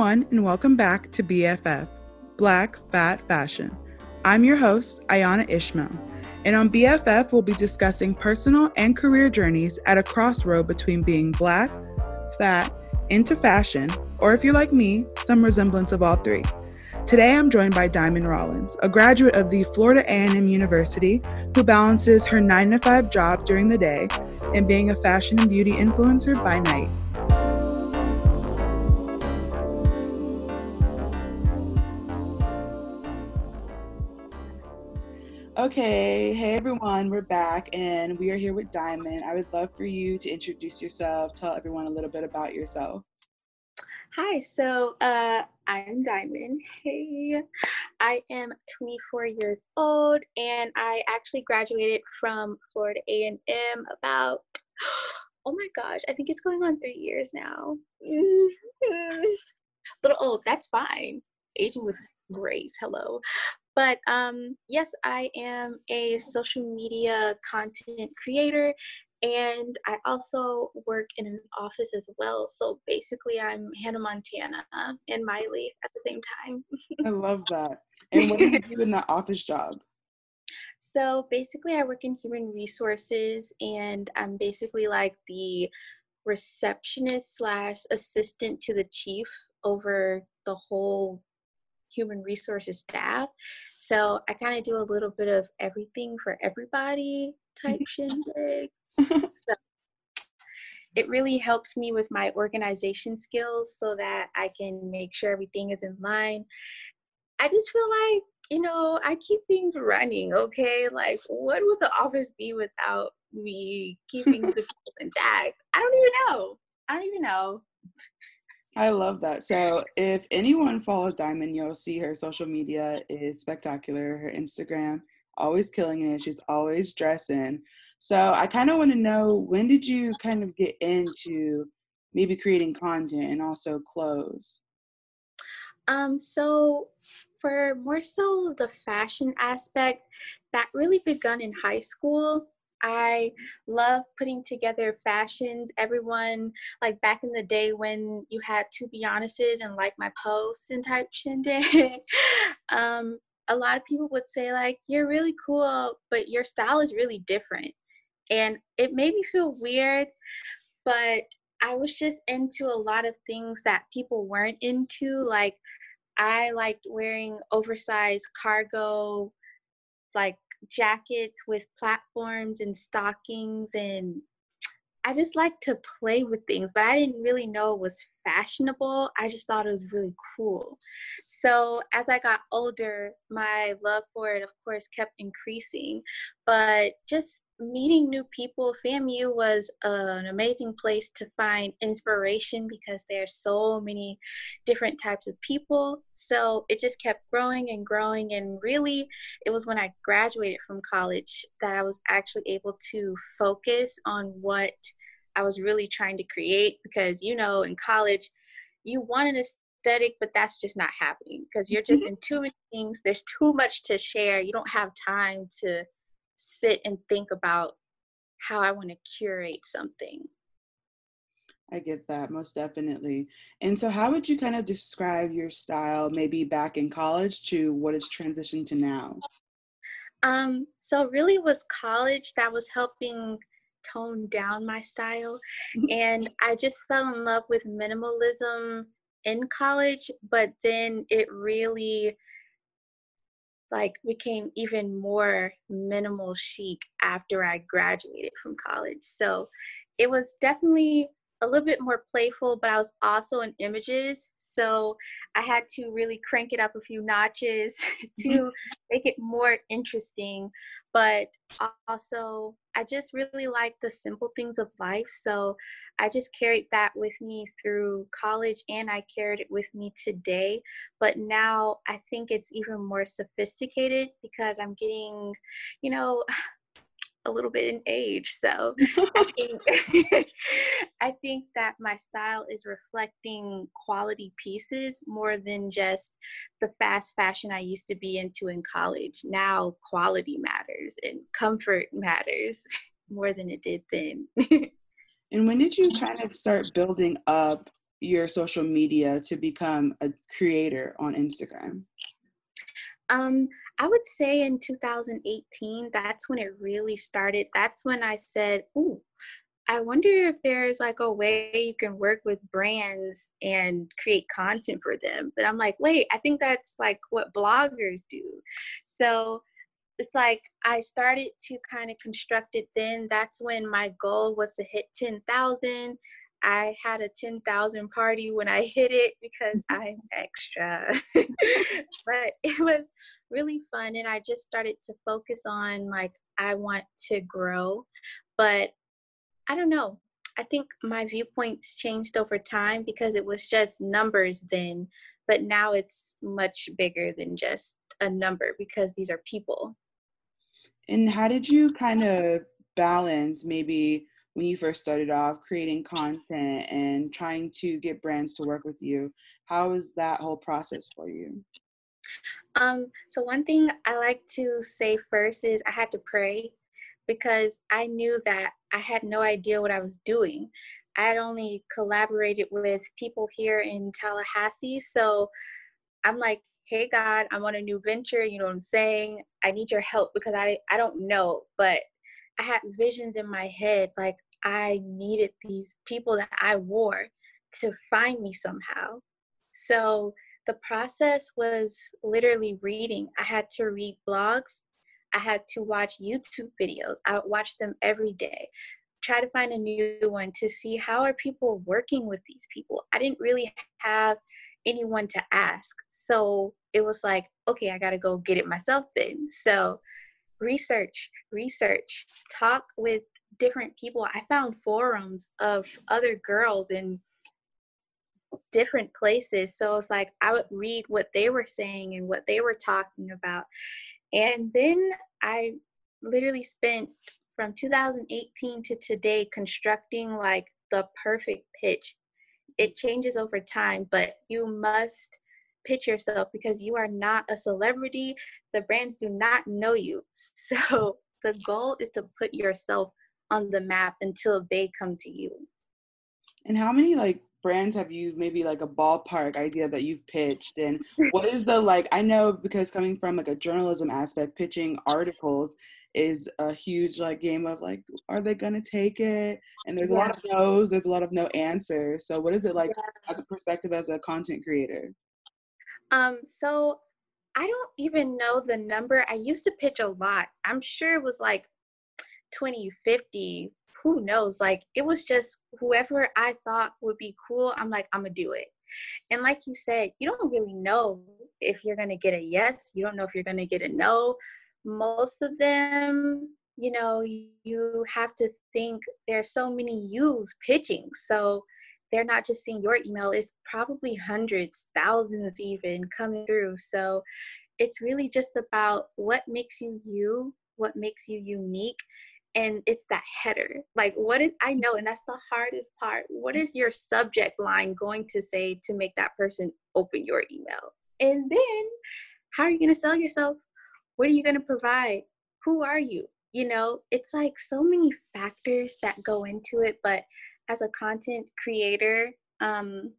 everyone, and welcome back to BFF, Black Fat Fashion. I'm your host, Ayana Ishmael, and on BFF, we'll be discussing personal and career journeys at a crossroad between being black, fat, into fashion, or if you're like me, some resemblance of all three. Today, I'm joined by Diamond Rollins, a graduate of the Florida A&M University who balances her 9 to 5 job during the day and being a fashion and beauty influencer by night. Okay, hey everyone, we're back and we are here with Diamond. I would love for you to introduce yourself, tell everyone a little bit about yourself. Hi, so uh, I'm Diamond. Hey, I am 24 years old and I actually graduated from Florida A&M about, oh my gosh, I think it's going on three years now. Little old, that's fine. Aging with grace, hello. But um, yes, I am a social media content creator and I also work in an office as well. So basically, I'm Hannah Montana and Miley at the same time. I love that. And what do you do in that office job? So basically, I work in human resources, and I'm basically like the receptionist slash assistant to the chief over the whole human resources staff. So I kind of do a little bit of everything for everybody type shindig. so it really helps me with my organization skills so that I can make sure everything is in line. I just feel like, you know, I keep things running, okay? Like, what would the office be without me keeping the people intact? I don't even know. I don't even know. I love that. So if anyone follows Diamond, you'll see her social media is spectacular. Her Instagram, always killing it. She's always dressing. So I kind of want to know when did you kind of get into maybe creating content and also clothes? Um, so for more so the fashion aspect, that really begun in high school. I love putting together fashions. Everyone, like back in the day when you had to be and like my posts and type shindig, um, a lot of people would say like, "You're really cool, but your style is really different," and it made me feel weird. But I was just into a lot of things that people weren't into. Like, I liked wearing oversized cargo, like jackets with platforms and stockings and I just like to play with things, but I didn't really know it was fashionable. I just thought it was really cool. So as I got older, my love for it, of course, kept increasing. But just meeting new people, FAMU was an amazing place to find inspiration because there's so many different types of people. So it just kept growing and growing. And really, it was when I graduated from college that I was actually able to focus on what I was really trying to create because, you know, in college, you want an aesthetic, but that's just not happening because you're just mm-hmm. in too many things. There's too much to share. You don't have time to sit and think about how I want to curate something. I get that most definitely. And so, how would you kind of describe your style, maybe back in college, to what it's transitioned to now? Um, so really was college that was helping tone down my style, and I just fell in love with minimalism in college. But then it really like became even more minimal chic after I graduated from college. So it was definitely a little bit more playful, but I was also in images. So I had to really crank it up a few notches to mm-hmm. make it more interesting. But also, I just really like the simple things of life. So I just carried that with me through college and I carried it with me today. But now I think it's even more sophisticated because I'm getting, you know, a little bit in age. So I think I think that my style is reflecting quality pieces more than just the fast fashion I used to be into in college. Now quality matters and comfort matters more than it did then. and when did you kind of start building up your social media to become a creator on Instagram? Um, I would say in 2018, that's when it really started. That's when I said, "Ooh, I wonder if there's like a way you can work with brands and create content for them." But I'm like, "Wait, I think that's like what bloggers do." So it's like I started to kind of construct it then. That's when my goal was to hit 10,000. I had a 10,000 party when I hit it because I'm extra. but it was really fun. And I just started to focus on like, I want to grow. But I don't know. I think my viewpoints changed over time because it was just numbers then. But now it's much bigger than just a number because these are people. And how did you kind of balance maybe when you first started off creating content and trying to get brands to work with you? How was that whole process for you? Um, so one thing I like to say first is I had to pray because I knew that I had no idea what I was doing. I had only collaborated with people here in Tallahassee. So I'm like, hey God, I'm on a new venture, you know what I'm saying? I need your help because I, I don't know, but I had visions in my head like I needed these people that I wore to find me somehow. So the process was literally reading. I had to read blogs. I had to watch YouTube videos. I would watch them every day. Try to find a new one to see how are people working with these people. I didn't really have anyone to ask. So it was like, okay, I got to go get it myself then. So research, research, talk with different people. I found forums of other girls in different places. So it's like I would read what they were saying and what they were talking about. And then I literally spent from 2018 to today constructing like the perfect pitch. It changes over time, but you must pitch yourself because you are not a celebrity. The brands do not know you. So the goal is to put yourself on the map until they come to you. And how many like brands have you maybe like a ballpark idea that you've pitched and what is the like I know because coming from like a journalism aspect pitching articles is a huge like game of like are they going to take it and there's yeah. a lot of no's there's a lot of no answers so what is it like yeah. as a perspective as a content creator um so I don't even know the number. I used to pitch a lot. I'm sure it was like 20 50 who knows? Like it was just whoever i thought would be cool i'm like i'm gonna do it. And like you said you don't really know if you're gonna get a yes. You don't know if you're gonna get a no. Most of them you know you have to think there's so many yous pitching. So they're not just seeing your email it's probably hundreds thousands even coming through. So it's really just about what makes you you what makes you unique and it's that header. Like what is i know and that's the hardest part. What is your subject line going to say to make that person open your email? And then how are you going to sell yourself? What are you going to provide? Who are you? You know it's like so many factors that go into it but as a content creator um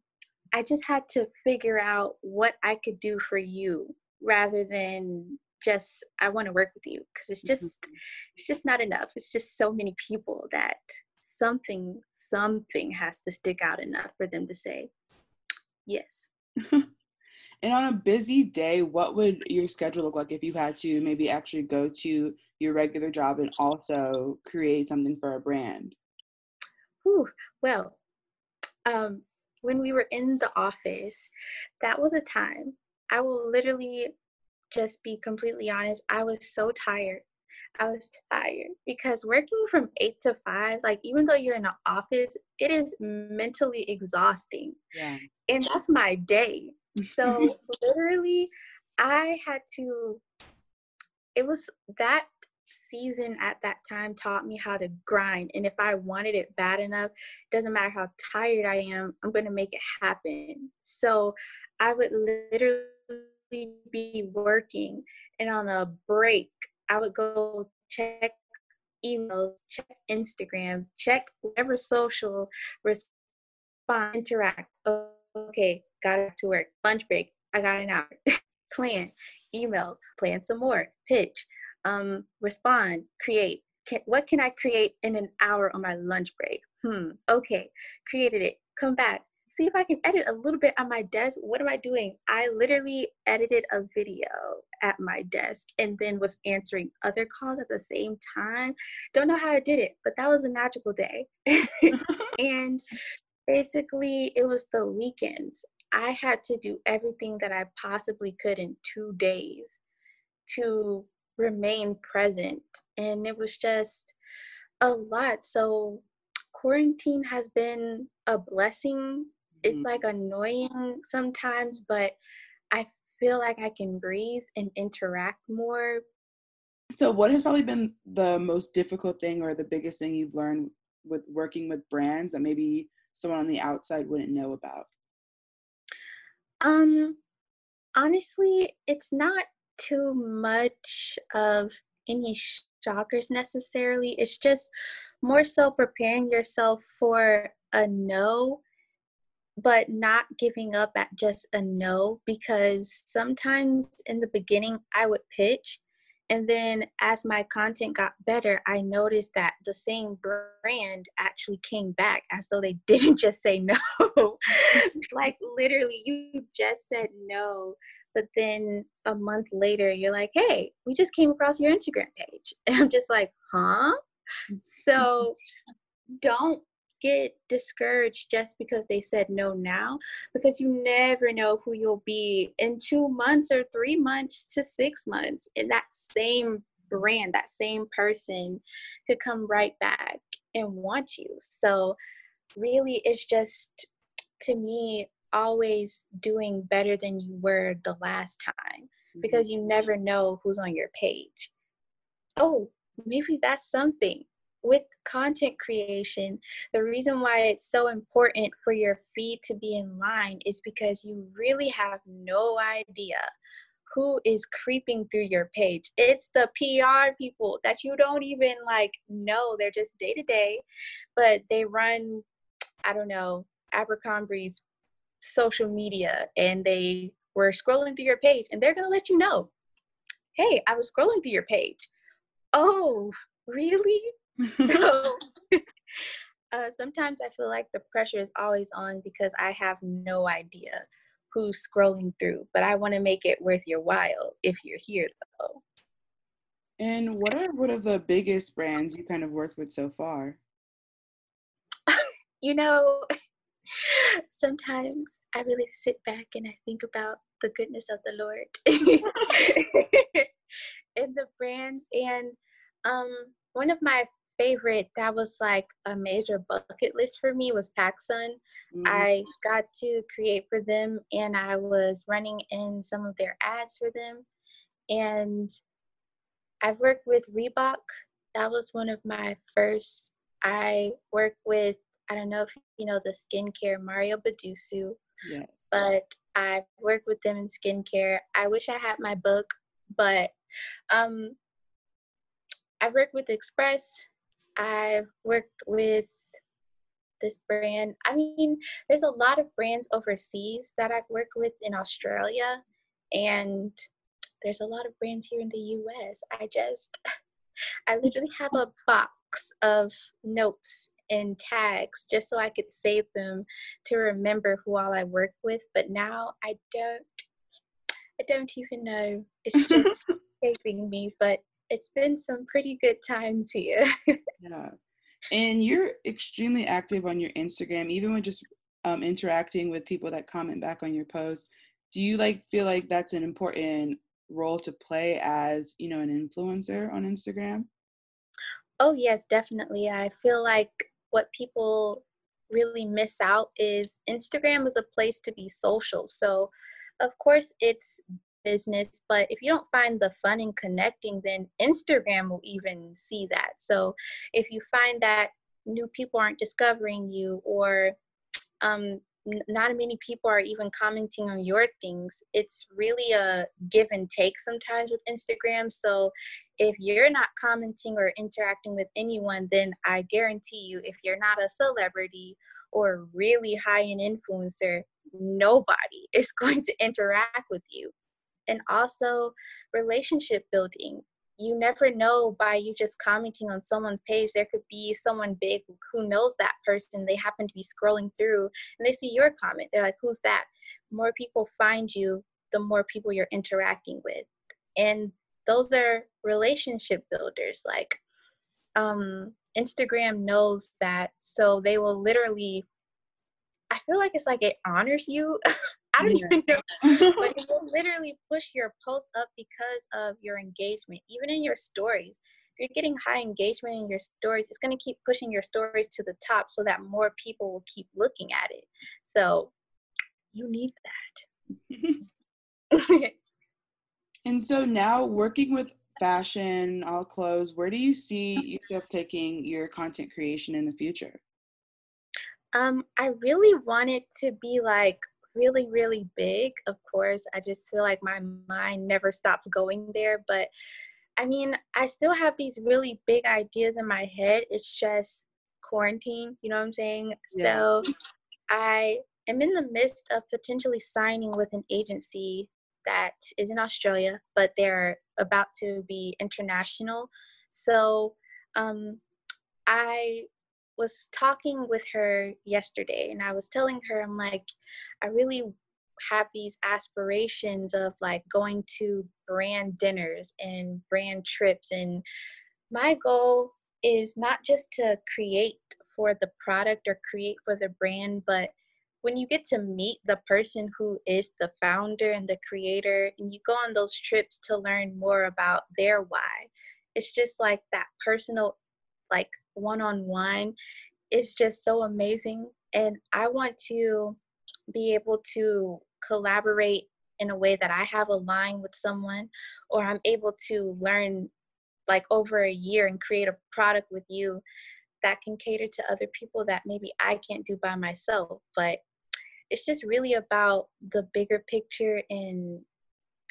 i just had to figure out what i could do for you rather than just I want to work with you because it's mm-hmm. just mm-hmm. it's just not enough. It's just so many people that something something has to stick out enough for them to say yes. and on a busy day, what would your schedule look like if you had to maybe actually go to your regular job and also create something for a brand? Ooh, well, um, when we were in the office, that was a time I will literally just be completely honest, I was so tired. I was tired because working from eight to five, like even though you're in the office, it is mentally exhausting. Yeah. And that's my day. So literally, I had to, it was that season at that time taught me how to grind. And if I wanted it bad enough, doesn't matter how tired I am, I'm going to make it happen. So I would literally be working and on a break i would go check emails check instagram check whatever social respond, interact. Okay, got to work. Lunch break. I got an hour. plan, email, plan some more, pitch, um, respond, create. Can, what can I create in an hour on my lunch break? Hmm, okay, created it. Come back, see if I can edit a little bit on my desk. What am I doing? I literally edited a video at my desk and then was answering other calls at the same time. Don't know how I did it, but that was a magical day. and basically, it was the weekends. I had to do everything that I possibly could in two days to remain present. And it was just a lot. So, quarantine has been a blessing it's mm-hmm. like annoying sometimes, but I feel like I can breathe and interact more. So, what has probably been the most difficult thing or the biggest thing you've learned with working with brands that maybe someone on the outside wouldn't know about? Um, honestly, it's not too much of any shockers necessarily. It's just more so preparing yourself for a no but not giving up at just a no because sometimes in the beginning I would pitch and then as my content got better I noticed that the same brand actually came back as though they didn't just say no like literally you just said no but then a month later you're like hey we just came across your Instagram page. And I'm just like huh? So don't get discouraged just because they said no now because you never know who you'll be in two months or three months to six months and that same brand that same person could come right back and want you. So really it's just to me always doing better than you were the last time because you mm-hmm. never know who's on your page oh maybe that's something with content creation, the reason why it's so important for your feed to be in line is because you really have no idea who is creeping through your page. It's the PR people that you don't even like know. They're just day to day, but they run, I don't know, Abercrombie's social media and they were scrolling through your page and they're going to let you know, hey, I was scrolling through your page. Oh, really? so uh, sometimes I feel like the pressure is always on because I have no idea who's scrolling through, but I want to make it worth your while if you're here though. And what are one of the biggest brands you kind of worked with so far? you know, sometimes I really sit back and I think about the goodness of the Lord and the brands. And um, one of my favorite that was like a major bucket list for me was PacSun. Mm-hmm. I got to create for them and I was running in some of their ads for them. And I've worked with Reebok. That was one of my first. I worked with, I don't know if you know the skincare, Mario Badescu. Yes. But I've worked with them in skincare. I wish I had my book, but um, I've worked with Express. I've worked with this brand. I mean, there's a lot of brands overseas that I've worked with in Australia, and there's a lot of brands here in the US. I just, I literally have a box of notes and tags just so I could save them to remember who all I work with. But now I don't, I don't even know. It's just escaping me. But it's been some pretty good times here. yeah. And you're extremely active on your Instagram, even when just um, interacting with people that comment back on your post. Do you like feel like that's an important role to play as, you know, an influencer on Instagram? Oh, yes, definitely. I feel like what people really miss out is Instagram is a place to be social. So, of course, it's business. But if you don't find the fun in connecting, then Instagram will even see that. So if you find that new people aren't discovering you or um, not many people are even commenting on your things. It's really a give and take sometimes with Instagram. So if you're not commenting or interacting with anyone, then I guarantee you, if you're not a celebrity or really high end influencer, nobody is going to interact with you. And also, relationship building. You never know by you just commenting on someone's page, there could be someone big who knows that person. They happen to be scrolling through and they see your comment. They're like, Who's that? more people find you, the more people you're interacting with. And those are relationship builders. Like um, Instagram knows that. So they will literally, I feel like it's like it honors you. I don't yes. even know, but it will literally push your post up because of your engagement, even in your stories. If you're getting high engagement in your stories, it's going to keep pushing your stories to the top so that more people will keep looking at it. So you need that. and so now working with fashion, all clothes, where do you see yourself taking your content creation in the future? Um, I really want it to be like really, really big. Of course, I just feel like my mind never stops going there. But I mean, I still have these really big ideas in my head. It's just quarantine, you know what I'm saying? Yeah. So I am in the midst of potentially signing with an agency that is in Australia, but they're about to be international. So um, I was talking with her yesterday and I was telling her, I'm like, I really have these aspirations of like going to brand dinners and brand trips. And my goal is not just to create for the product or create for the brand, but when you get to meet the person who is the founder and the creator and you go on those trips to learn more about their why it's just like that personal like one-on-one is just so amazing and i want to be able to collaborate in a way that i have a line with someone or i'm able to learn like over a year and create a product with you that can cater to other people that maybe I can't do by myself. But it's just really about the bigger picture and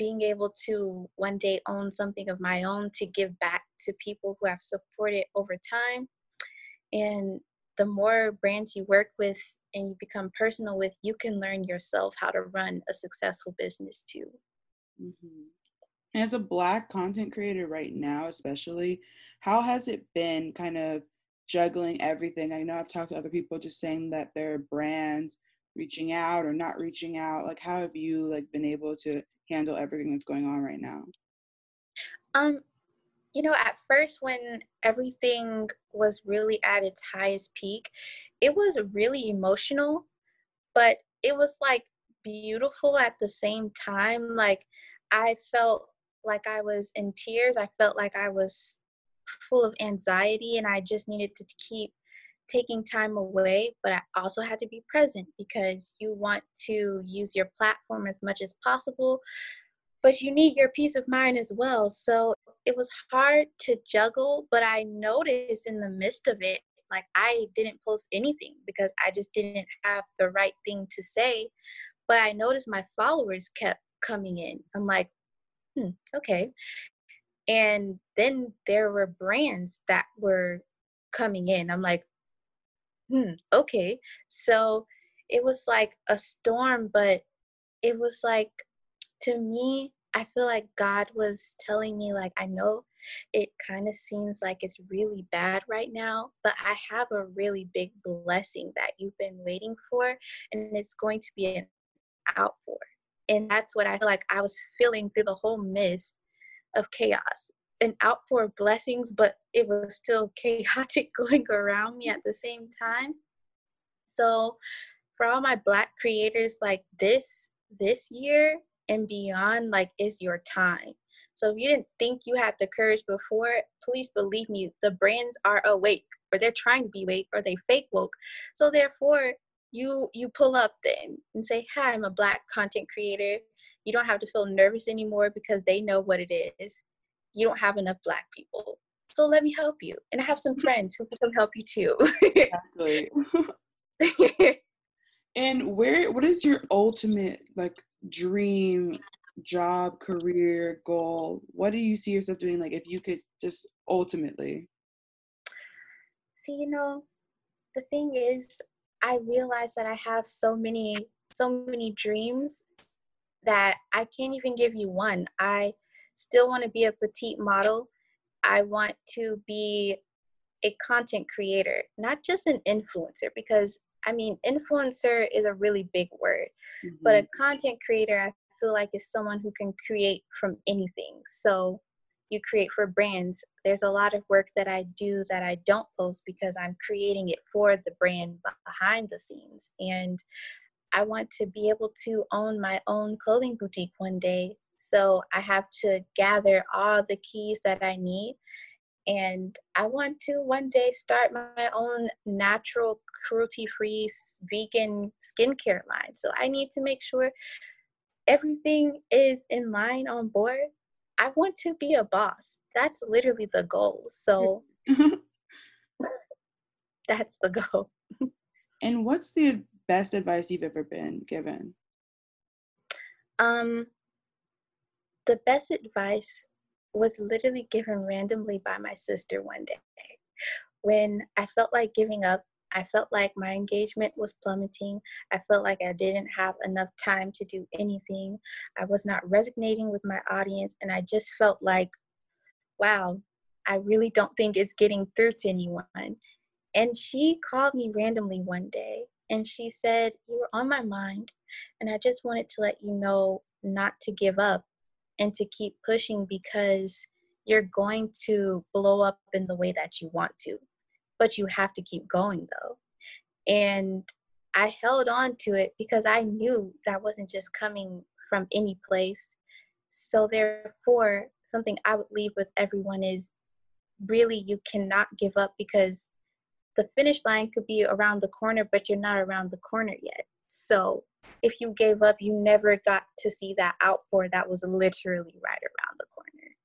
being able to one day own something of my own to give back to people who have supported over time. And the more brands you work with and you become personal with, you can learn yourself how to run a successful business too. Mm-hmm. As a Black content creator right now, especially, how has it been kind of juggling everything? I know I've talked to other people just saying that their brands reaching out or not reaching out? Like how have you like been able to handle everything that's going on right now? Um you know at first when everything was really at its highest peak it was really emotional but it was like beautiful at the same time. Like i felt like i was in tears. I felt like i was full of anxiety and i just needed to keep taking time away, but I also had to be present because you want to use your platform as much as possible, but you need your peace of mind as well. So it was hard to juggle, but I noticed in the midst of it, like I didn't post anything because I just didn't have the right thing to say. But I noticed my followers kept coming in. I'm like, hmm, okay. And then there were brands that were coming in. I'm like, hmm, okay. So it was like a storm, but it was like, to me, I feel like God was telling me, like, I know it kind of seems like it's really bad right now, but I have a really big blessing that you've been waiting for, and it's going to be an outpour. And that's what I feel like I was feeling through the whole mist of chaos an outpour of blessings, but it was still chaotic going around me at the same time. So for all my black creators like this this year and beyond like is your time. So if you didn't think you had the courage before, please believe me, the brands are awake or they're trying to be awake or they fake woke. So therefore, you you pull up then and say, "Hi, I'm a black content creator." You don't have to feel nervous anymore because they know what it is you don't have enough black people. So let me help you. And I have some friends who can help you too. exactly. and where what is your ultimate like dream job, career, goal? What do you see yourself doing like if you could just ultimately? See, you know, the thing is I realize that I have so many, so many dreams that I can't even give you one. I still want to be a petite model. I want to be a content creator, not just an influencer, because I mean, influencer is a really big word, mm-hmm. but a mm-hmm. content creator, I feel like, is someone who can create from anything. So you create for brands. There's a lot of work that I do that I don't post because I'm creating it for the brand behind the scenes. And I want to be able to own my own clothing boutique one day. So I have to gather all the keys that I need and I want to one day start my own natural, cruelty free, vegan skincare line. So I need to make sure everything is in line on board. I want to be a boss. That's literally the goal. So that's the goal. and what's the best advice you've ever been given? Um, the best advice was literally given randomly by my sister one day. When I felt like giving up, I felt like my engagement was plummeting. I felt like I didn't have enough time to do anything. I was not resonating with my audience, and I just felt like, wow, I really don't think it's getting through to anyone. And she called me randomly one day and she said, You were on my mind, and I just wanted to let you know not to give up and to keep pushing because you're going to blow up in the way that you want to. But you have to keep going though. And I held on to it because I knew that wasn't just coming from any place. So, therefore, something I would leave with everyone is really you cannot give up because the finish line could be around the corner, but you're not around the corner yet. So, if you gave up, you never got to see that outpour that was literally right around the corner.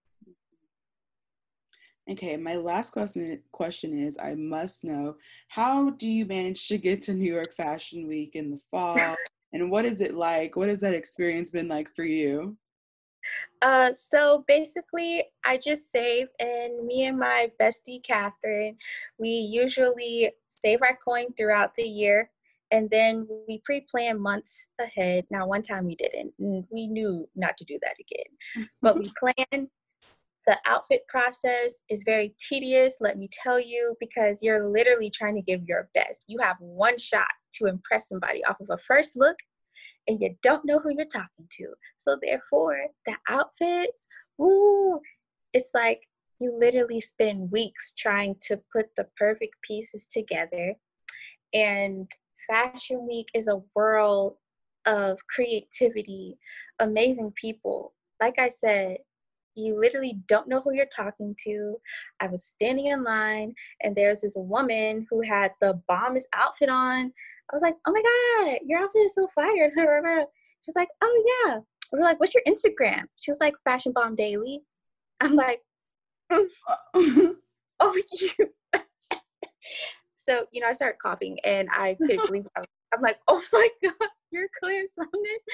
Okay, my last question question is I must know how do you manage to get to New York Fashion Week in the fall? and what is it like? What has that experience been like for you? Uh, so basically, I just save, and me and my bestie Catherine, we usually save our coin throughout the year and then we pre-plan months ahead. Now one time we didn't we knew not to do that again. But we planned. The outfit process is very tedious let me tell you because you're literally trying to give your best. You have one shot to impress somebody off of a first look and you don't know who you're talking to. So therefore the outfits ooh it's like you literally spend weeks trying to put the perfect pieces together. And Fashion Week is a world of creativity, amazing people. Like I said, you literally don't know who you're talking to. I was standing in line and there's this woman who had the bombest outfit on. I was like, oh my God, your outfit is so fire. She's like, oh yeah. We are like, what's your Instagram? She was like, Fashion Bomb Daily. I'm like, oh, you so you know, I started coughing and I couldn't believe I I'm like, oh my god, you're Claire Sulmers,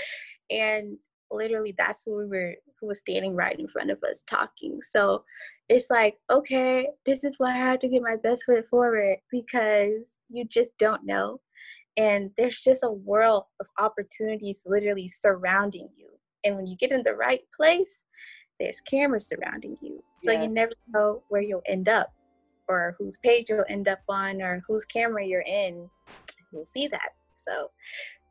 and literally that's who we were who was standing right in front of us talking. So it's like, okay, this is why I had to get my best foot forward because you just don't know. And there's just a world of opportunities literally surrounding you. And when you get in the right place, there's cameras surrounding you. So yeah. you never know where you'll end up or whose page you'll end up on or whose camera you're in, you'll see that. So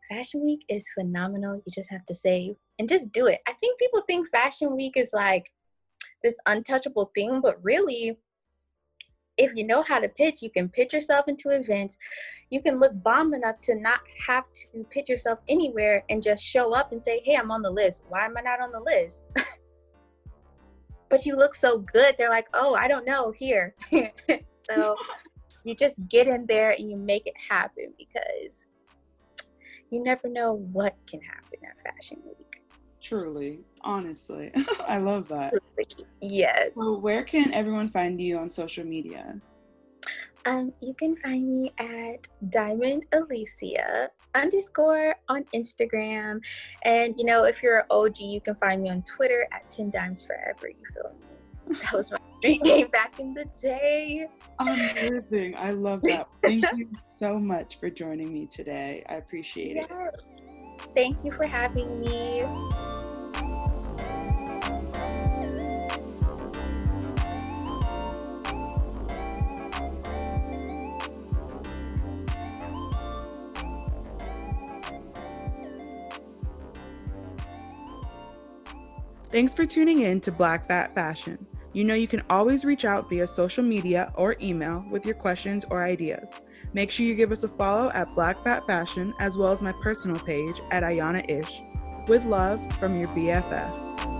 Fashion Week is phenomenal. You just have to save and just do it. I think people think Fashion Week is like this untouchable thing, but really, if you know how to pitch, you can pitch yourself into events. You can look bomb enough to not have to pitch yourself anywhere and just show up and say, Hey, I'm on the list. Why am I not on the list? but you look so good. They're like, oh, I don't know, here. so you just get in there and you make it happen because you never know what can happen at Fashion Week. Truly, honestly. I love that. Yes. So where can everyone find you on social media? Um, you can find me at Diamond Alicia underscore on Instagram. And you know, if you're an OG, you can find me on Twitter at 10 Dimes Forever. You feel me? That was my street name back in the day. Amazing. I love that. Thank you so much for joining me today. I appreciate yes. it. Thank you for having me. Thanks for tuning in to Black Fat Fashion. You know you can always reach out via social media or email with your questions or ideas. Make sure you give us a follow at Black Fat Fashion as well as my personal page at Ayana Ish. With love from your BFF.